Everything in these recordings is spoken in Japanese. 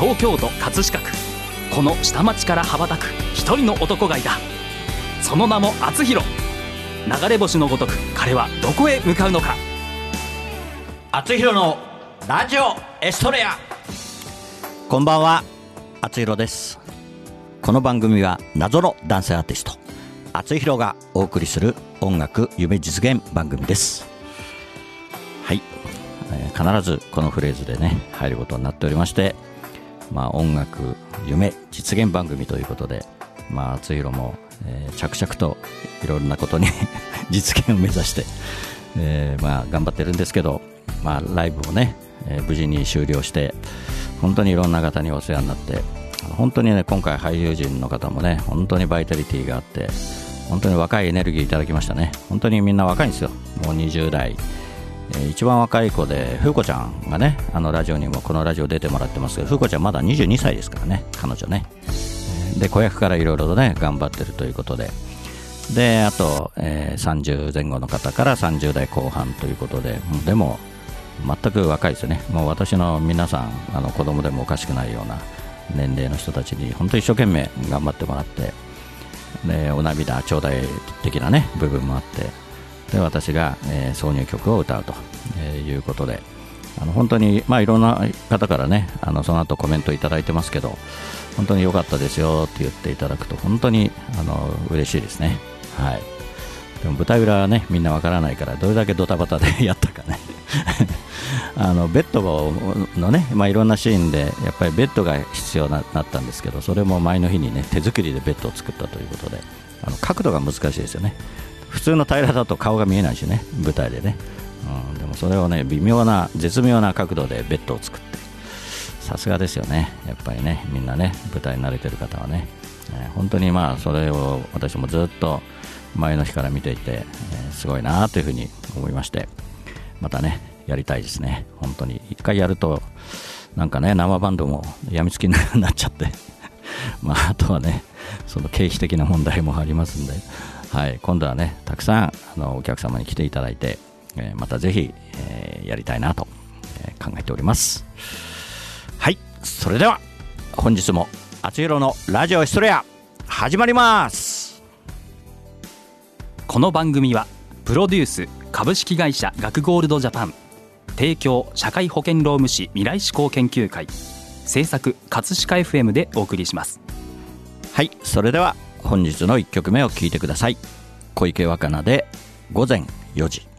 東京都葛飾区。この下町から羽ばたく一人の男がいた。その名も厚弘。流れ星のごとく彼はどこへ向かうのか。厚弘のラジオエストレア。こんばんは。厚弘です。この番組は謎の男性アーティスト厚弘がお送りする音楽夢実現番組です。はい、必ずこのフレーズでね入ることになっておりましてまあ音楽夢実現番組ということでまあ厚弘も、えー、着々といろんなことに 実現を目指して、えー、まあ頑張ってるんですけどまあライブもね、えー、無事に終了して本当にいろんな方にお世話になって本当にね今回俳優陣の方もね本当にバイタリティーがあって本当に若いエネルギーいただきましたね。本当にみんな若いんですよ。もう20代、え、一番若い子で風子ちゃんがねあのラジオにもこのラジオ出てもらってますけど風子ちゃんまだ22歳ですからね彼女ね。で子役からいろいろとね頑張ってるということで。であと、えー、30前後の方から30代後半ということで。でも全く若いですよね。もう私の皆さんあの子供でもおかしくないような年齢の人たちに本当一生懸命頑張ってもらって。でお涙頂戴的なね部分もあって。で私が、え、挿入曲を歌うと、え、いうことであの本当に、まあ、いろんな方からねあのその後コメントいただいてますけど本当に良かったですよって言っていただくと本当にあの嬉しいですね。はい。でも舞台裏はねみんなわからないからどれだけドタバタで やったかね。あのベッドのね、まあ、いろんなシーンでやっぱりベッドが必要になったんですけどそれも前の日にね手作りでベッドを作ったということであの角度が難しいですよね。普通の平らだと顔が見えないしね舞台でね、うん、でもそれをね微妙な絶妙な角度でベッドを作って。さすがですよね。やっぱりねみんなね舞台に慣れてる方はね、えー、本当にまあそれを私もずっと前の日から見ていて、えー、すごいなというふうに思いまして。またねやりたいですね。本当に。一回やるとなんかね生バンドもやみつきになっちゃって。まああとはねその経費的な問題もありますんで、はい、今度はねたくさんあのお客様に来ていただいて、えー、またぜひ、えー、やりたいなと、えー、考えております。はいそれでは本日も「あつひろのラジオヒストレア」始まります。この番組はプロデュース株式会社学ゴールドジャパン提供社会保険労務士未来志向研究会制作葛飾 FM でお送りします。はいそれでは本日の1曲目を聴いてください。小池若菜で午前4時。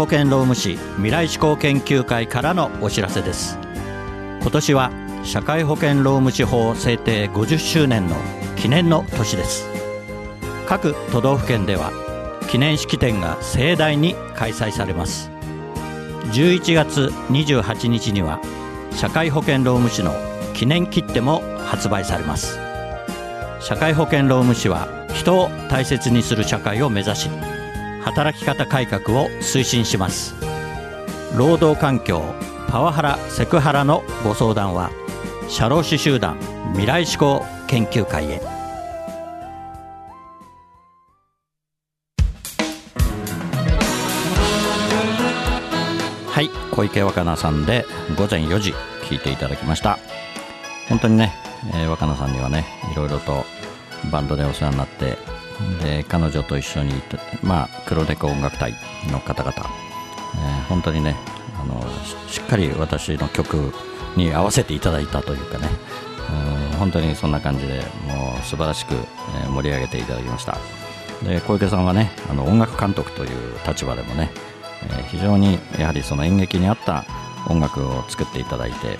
保険労務士未来志向研究会からのお知らせです。今年は社会保険労務士法制定50周年の記念の年です。各都道府県では記念式典が盛大に開催されます。11月28日には社会保険労務士の記念切手も発売されます。社会保険労務士は人を大切にする社会を目指し働き方改革を推進します。労働環境パワハラセクハラのご相談は社労士集団未来志向研究会へ。はい小池若菜さんで午前4時聞いていただきました。本当にね、えー、若菜さんにはねいろいろとバンドでお世話になってで彼女と一緒にまあ、黒猫音楽隊の方々、えー、本当にねあのしっかり私の曲に合わせていただいたというかね。うん本当にそんな感じでもう素晴らしく、え盛り上げていただきました。で小池さんはねあの音楽監督という立場でもね、えー、非常にやはりその演劇に合った音楽を作っていただいて。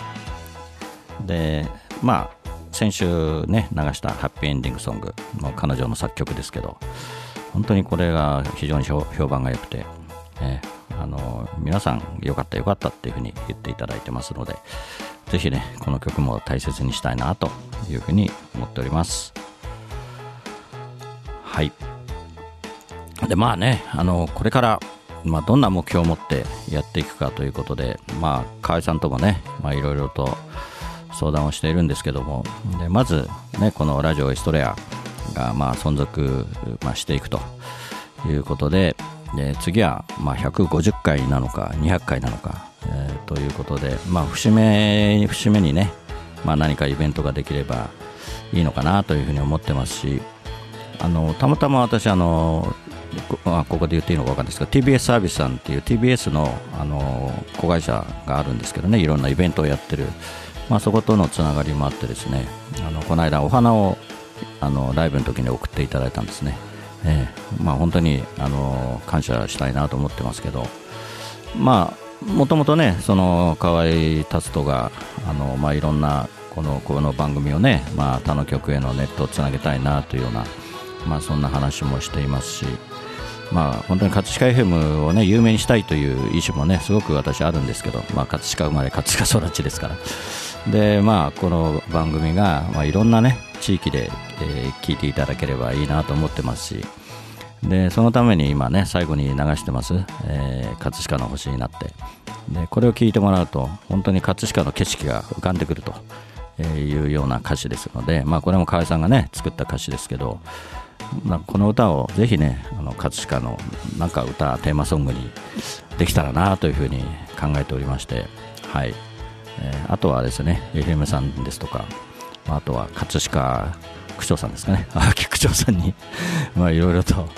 でまあ先週ね流したハッピーエンディングソングの彼女の作曲ですけど本当にこれが非常に評判が良くて、えあの皆さん良かった良かったっていうふうに言っていただいてますのでぜひねこの曲も大切にしたいなというふうに思っております。はい。でまあねあのこれからまあ、どんな目標を持ってやっていくかということで、まあ、河合さんともね、まあいろいろと相談をしているんですけども。でまず、ね、このラジオエストレアがまあ存続、まあ、していくということでで次はまあ150回なのか200回なのか、えー、ということで、まあ、節目に節目にね、まあ、何かイベントができればいいのかなというふうに思ってますしあのたまたま私あのここで言っていいのか分かんないですけど TBS サービスさんっていう TBS のあの子会社があるんですけどねいろんなイベントをやってるまあ、そことのつながりもあってですねあのこの間お花をあのライブの時に送っていただいたんですね、えーまあ、本当にあの感謝したいなと思ってますけどまあもともとねその河合達人があの、まあ、いろんなこのこの番組をね、まあ、他の曲へのネットをつなげたいなというような、まあ、そんな話もしていますしまあ、本当に葛飾 FM を、ね、有名にしたいという意思もねすごく私あるんですけど、まあ、葛飾生まれ葛飾育ちですから。で、まあ、この番組が、まあ、いろんな、ね、地域で、えー、聞いていただければいいなと思ってますしでそのために今ね最後に流してます、えー、葛飾の星になって。でこれを聞いてもらうと本当に葛飾の景色が浮かんでくるというような歌詞ですので、まあ、これも河合さんがね作った歌詞ですけどまあ、この歌をぜひねあの葛飾のなんか歌テーマソングにできたらなというふうに考えておりましてはい。えー、あとはですね FM さんですとかあとは葛飾区長さんですかね 区長さんに いろいろと、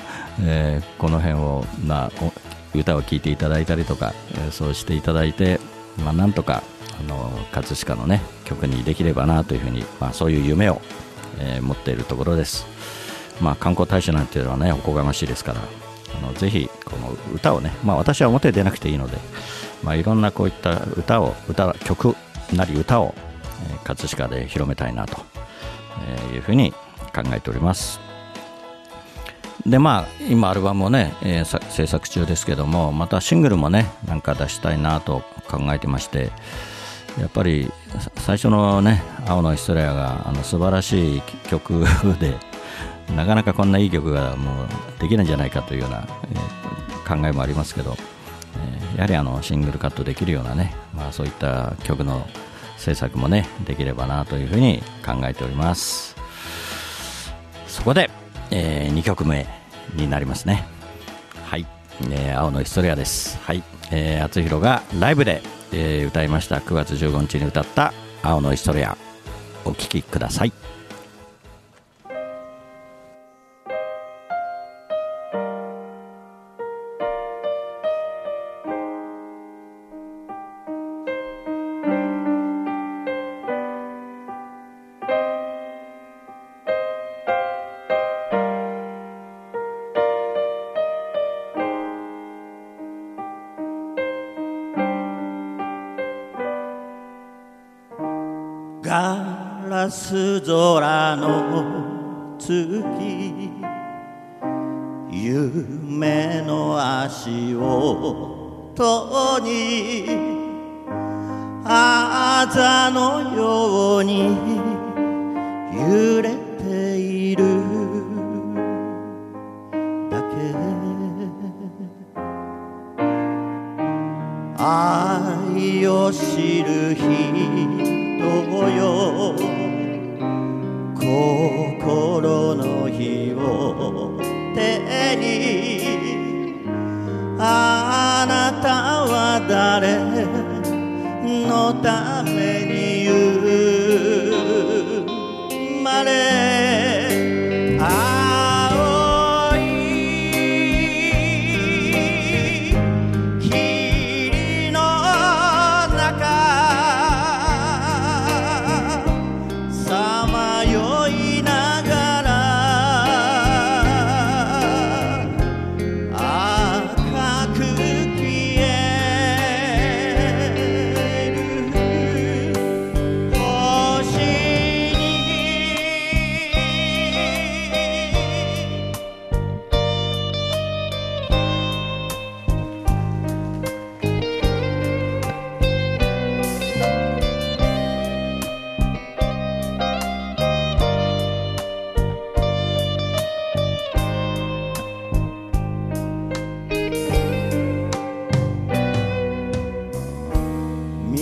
えー、この辺を、まあ、歌を聴いていただいたりとか、え、そうしていただいて、まあ、なんとかあの葛飾のね曲にできればなというふうに、まあ、そういう夢を、え、持っているところです。まあ、観光大使なんていうのはねおこがましいですからあのぜひこの歌をね、まあ、私は表に出なくていいので、まあ、いろんなこういった歌を歌曲なり歌を、えー、葛飾で広めたいなというふうに考えております。でまあ今アルバムをね、えー、制作中ですけどもまたシングルもねなんか出したいなと考えてましてやっぱり最初のね「青のヒストレアが」あの素晴らしい曲でなかなかこんないい曲がもうできないんじゃないかというような、えー、考えもありますけど、やはりあのシングルカットできるようなね、まあ、そういった曲の制作もねできればなというふうに考えております。そこで、えー、2曲目になりますね。はい、えー、青のヒストリアです。はい、えー、厚弘がライブで、えー、歌いました。9月15日に歌った青のヒストリア。お聴きください。ガラス空の月夢の足音にあざのように揺れ生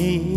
caminho.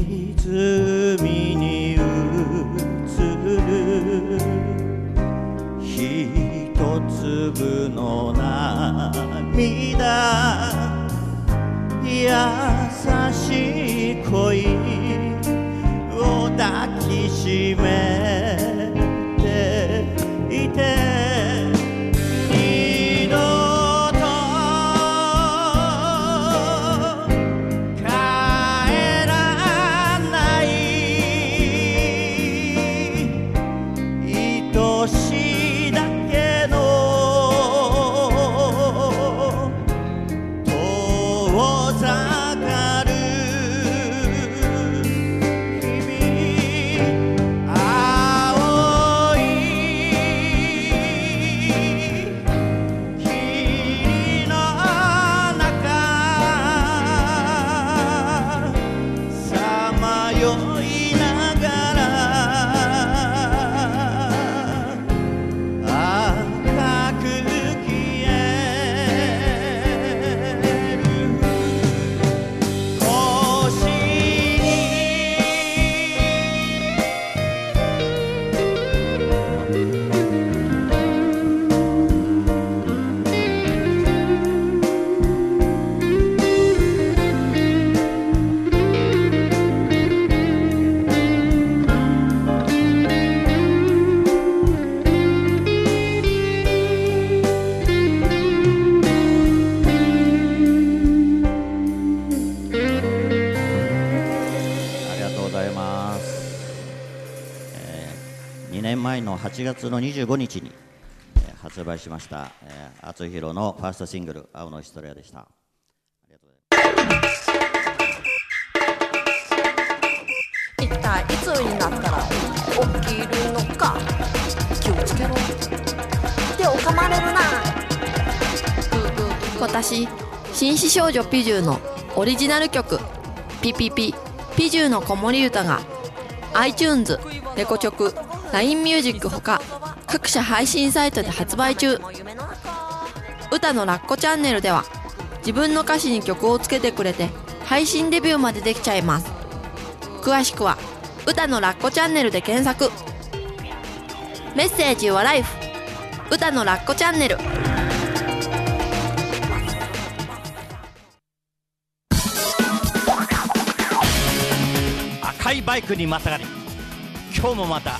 の8月の25日に、えー発売しました、えー、厚弘のファーストシングル「青のヒストリア」でした。ありがとうございます。一体いつになったら起きるのか。気をつけろ。手を噛まれるな。私紳士少女ピジューのオリジナル曲「ピピピピジューの子守歌が iTunes レコチョク LINE ミュージックほか各社配信サイトで発売中。歌のラッコチャンネルでは自分の歌詞に曲をつけてくれて配信デビューまでできちゃいます。詳しくは「歌のラッコチャンネル」で検索。メッセージはライフ。歌のラッコチャンネル。赤いバイクにまたがり今日もまた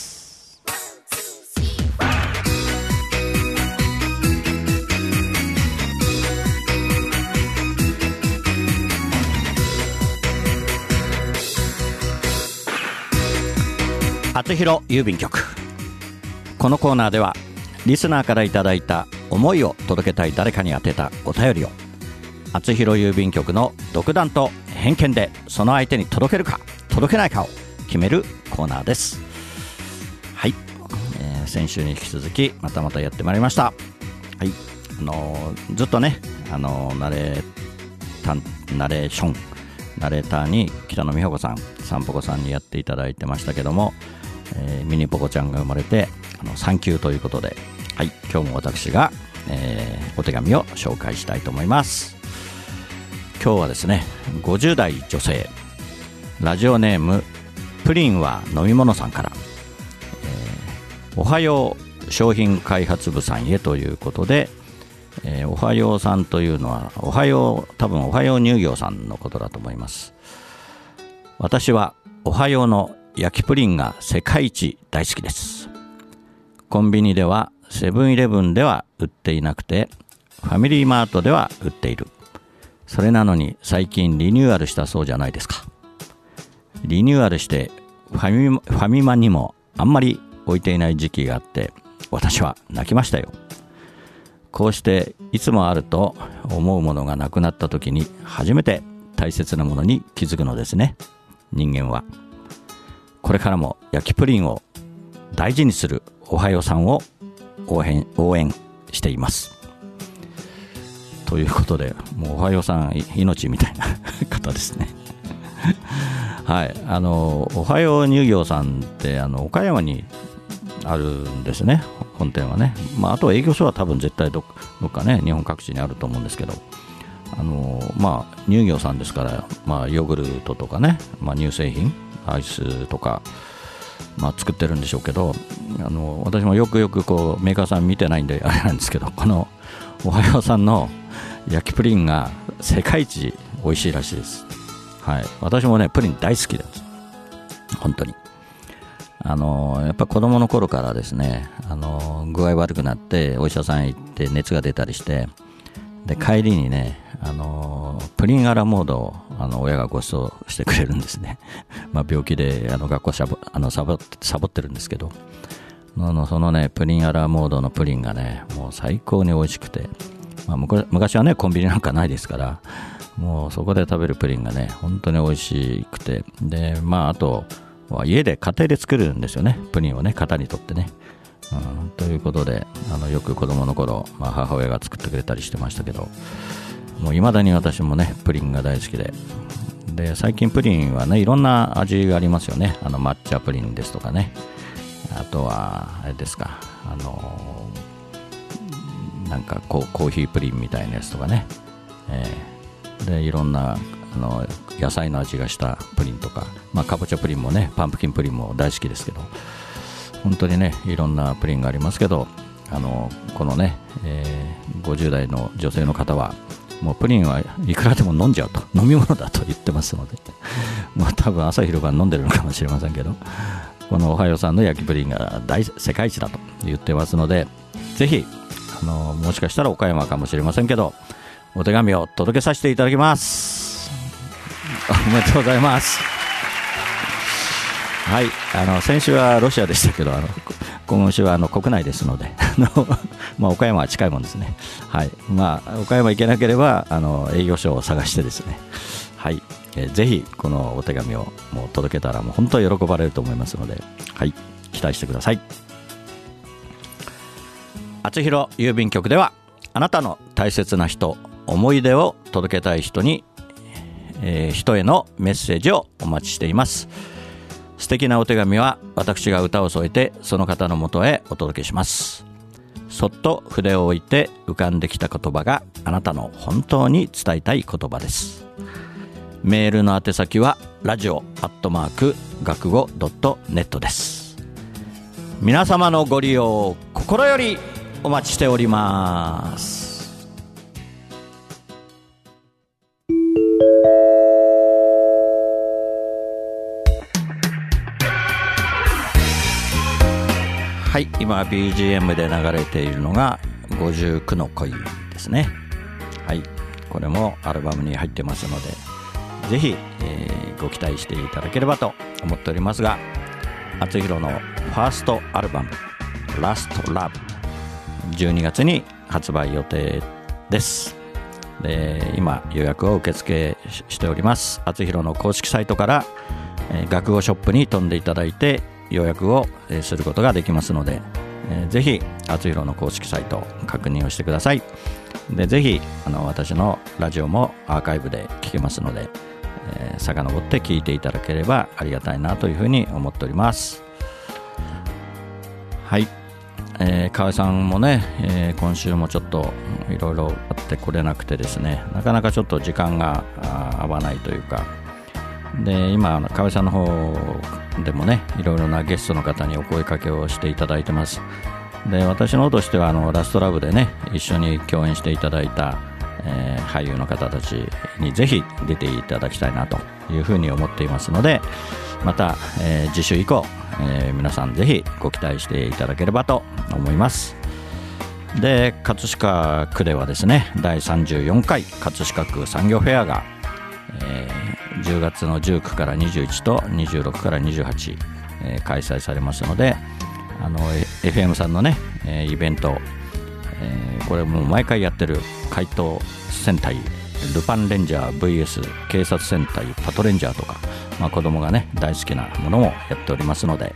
厚弘郵便局。このコーナーではリスナーからいただいた思いを届けたい誰かに宛てたお便りを厚弘郵便局の独断と偏見でその相手に届けるか届けないかを決めるコーナーです。はい、えー、先週に引き続きまたまたやってまいりました。はい。あのー、ずっとねあのー、ナレーナレーションナレーターに北野美穂子さんさんぽこさんにやっていただいてましたけども、えー、ミニポコちゃんが生まれてあの産休ということで、はい、今日も私が、えー、お手紙を紹介したいと思います。今日はですね50代女性ラジオネームプリンは飲み物さんから、えー、おはよう商品開発部さんへということで、えー、おはようさんというのはおはよう多分おはよう乳業さんのことだと思います。私はおはようの焼きプリンが世界一大好きです。コンビニではセブンイレブンでは売っていなくてファミリーマートでは売っている。それなのに最近リニューアルしたそうじゃないですか。リニューアルしてファミファミマにもあんまり置いていない時期があって私は泣きましたよ。こうしていつもあると思うものがなくなった時に初めて大切なものに気づくのですね。人間は。これからも焼きプリンを大事にするおはようさんを応援応援しています。ということでもうおはようさん命みたいな方ですね。はい。あのおはよう乳業さんってあの岡山にあるんですね。本店はね、まあ、あとは営業所は多分絶対どっかね日本各地にあると思うんですけど。あのまあ乳業さんですから、まあ、ヨーグルトとかね、まあ、乳製品アイスとか、まあ、作ってるんでしょうけどあの私もよくよくこうメーカーさん見てないんであれなんですけど このおはようさんの焼きプリンが世界一美味しいらしいです。はい、私もねプリン大好きです。本当に。あのやっぱ子供の頃からですねあの具合悪くなってお医者さん行って熱が出たりしてで帰りにねあのプリンアラモードをあの親がご馳走してくれるんですね、ま、病気であの学校サボあのサボサボってるんですけど。あのそのねプリンアラモードのプリンがねもう最高に美味しくて、まあ、昔はねコンビニなんかないですからもうそこで食べるプリンがね本当に美味しくて。でまああと家で家庭で作るんですよね。プリンをね型にとってね、ということであのよく子供の頃、まあ、母親が作ってくれたりしてましたけどもう未だに私もねプリンが大好きで。で最近プリンはねいろんな味がありますよね。あの抹茶プリンですとかね。あとはあれですか。あのなんかコーヒープリンみたいなやつとかね、えー、でいろんなあの野菜の味がしたプリンとか、まあ、かぼちゃプリンもねパンプキンプリンも大好きですけど。本当にねいろんなプリンがありますけどあのこのね、えー、50代の女性の方はもうプリンはいくらでも飲んじゃうと 飲み物だと言ってますので まあ多分朝昼晩飲んでるのかもしれませんけどこのおはようさんの焼きプリンが大世界一だと言ってますのでぜひあのもしかしたら岡山かもしれませんけどお手紙を届けさせていただきますおめでとうございます。はい、あの先週はロシアでしたけど、あの今週はあの国内ですので、まあ、岡山は近いもんですね、はい。まあ、岡山行けなければあの営業所を探してですね、はい。えー、ぜひこのお手紙をもう届けたらもう本当に喜ばれると思いますので、はい、期待してください。厚弘郵便局ではあなたの大切な人思い出を届けたい人にえー、人へのメッセージをお待ちしています。素敵なお手紙は私が歌を添えてその方のもとへお届けします。そっと筆を置いて浮かんできた言葉があなたの本当に伝えたい言葉です。メールの宛先はラジオアットマーク学語ドットネットです。皆様のご利用を心よりお待ちしております。はい今 BGM で流れているのが59の恋ですね。はいこれもアルバムに入ってますのでぜひ、えー、ご期待していただければと思っておりますが厚弘のファーストアルバム「ラストラブ12月に発売予定です。で今予約を受付しております。厚弘の公式サイトから、えー、学語ショップに飛んでいただいて予約を、することができますので、えー、ぜひ厚弘の公式サイト確認をしてください。でぜひあの私のラジオもアーカイブで聞けますので、えー、遡って聞いていただければありがたいなというふうに思っております。はい、えー、河合さんもね、えー、今週もちょっといろいろあってこれなくてですねなかなかちょっと時間が合わないというかで今河合さんの方でもねいろいろなゲストの方にお声かけをしていただいてます。で私の方としてはあのラストラブでね一緒に共演していただいた、えー、俳優の方たちにぜひ出ていただきたいなというふうに思っていますのでまた、えー、次週以降、えー、皆さんぜひご期待していただければと思います。で葛飾区ではですね第34回葛飾区産業フェアが、えー、10月の19から21と26から28、えー、開催されますのであの FM さんのね、えー、イベント、えー、これもう毎回やってる怪盗戦隊ルパンレンジャー VS 警察戦隊パトレンジャーとか、まあ、子供がね大好きなものもやっておりますので、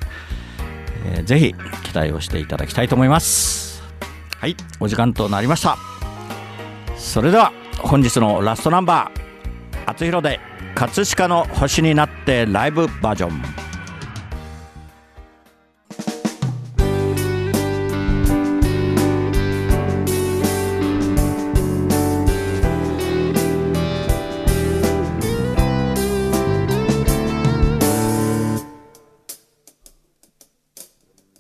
えー、ぜひ期待をしていただきたいと思います。はい。お時間となりました。それでは本日のラストナンバー「厚弘で葛飾の星になってライブバージョン。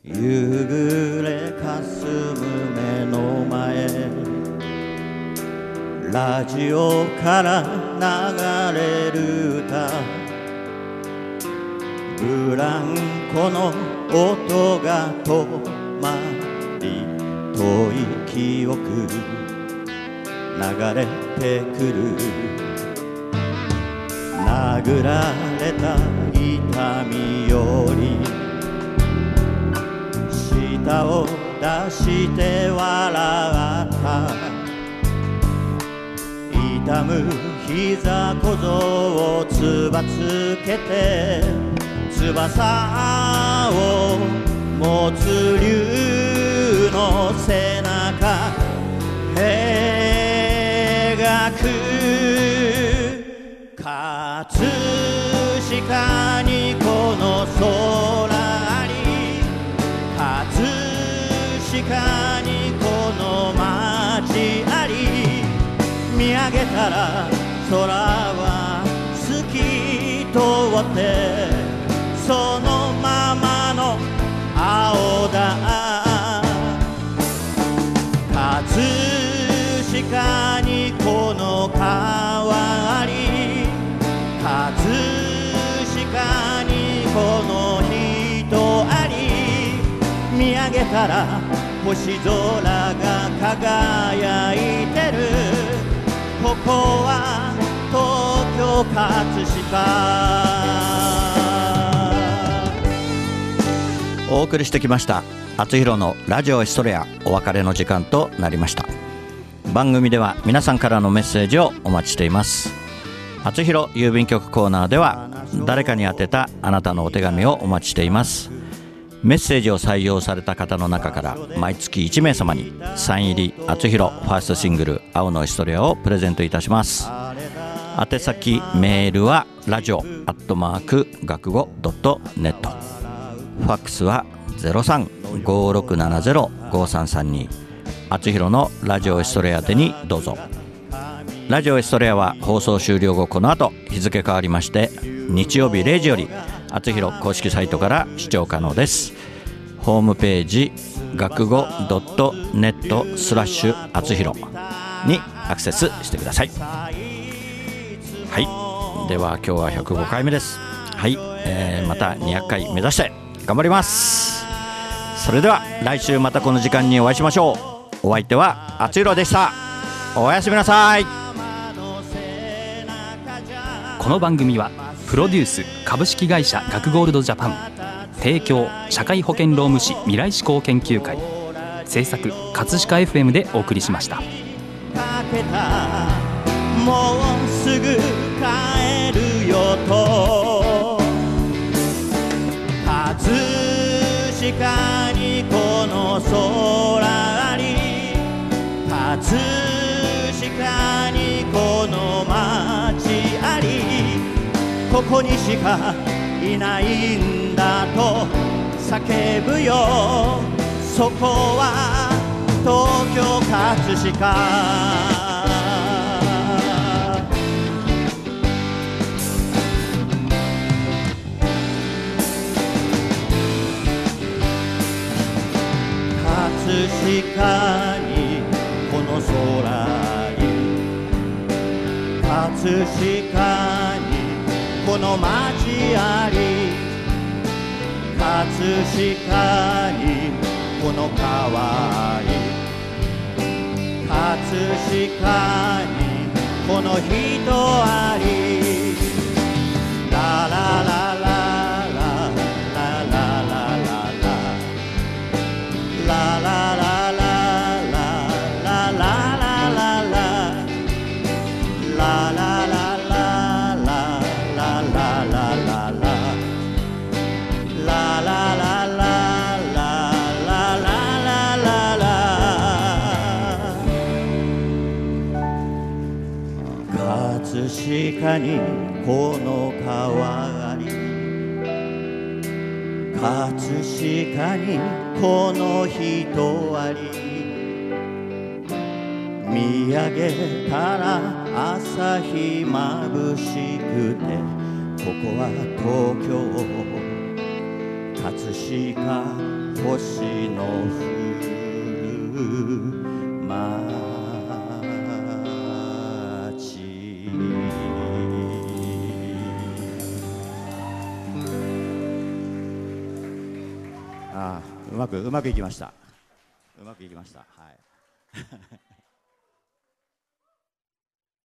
夕暮れかすむ目の前ラジオからンコの音が止まり遠い記憶流れてくる殴られた痛みより舌を出して笑った痛む膝小僧をつばつけて翼を持つ竜の背中描く葛飾にこの空に葛飾にこの街あり見上げたら空は透き通って見上げたら星空が輝いてる。ここは東京葛飾。お送りしてきました厚弘のラジオエストレア。お別れの時間となりました。番組では皆さんからのメッセージをお待ちしています。厚弘郵便局コーナーでは誰かに宛てたあなたのお手紙をお待ちしています。メッセージを採用された方の中から毎月1名様にサイン入り厚弘ファーストシングル「青のエストレア」をプレゼントいたします。宛先メールはラジオアットマーク学語ドットネット。ファックスは0356705332厚弘のラジオエストレアでにどうぞ。ラジオエストレアは放送終了後この後日付変わりまして日曜日0時より「あつひろ公式サイトから視聴可能です。ホームページ学語 .net スラッシュあつひろにアクセスしてください。はい。では今日は105回目です。はい、えー、また200回目指して頑張ります。それでは来週またこの時間にお会いしましょう。お相手はあつひろでした。おやすみなさい。この番組はプロデュース株式会社学ゴールドジャパン。提供社会保険労務士未来志向研究会。制作葛飾 FM でお送りしました。かけたもうすぐ帰るよと。葛飾にこの空あり。葛飾にこの街あり。ここにしかいないんだと叫ぶよ。そこは東京葛飾。葛飾にこの空に。葛飾にこの街あり葛飾にこの川あり。葛飾にこの人あり。葛飾にこの川あり葛飾にこの人あり見上げたら朝日まぶしくてここは東京葛飾星の降くうまくいきました。うまくいきました。はい。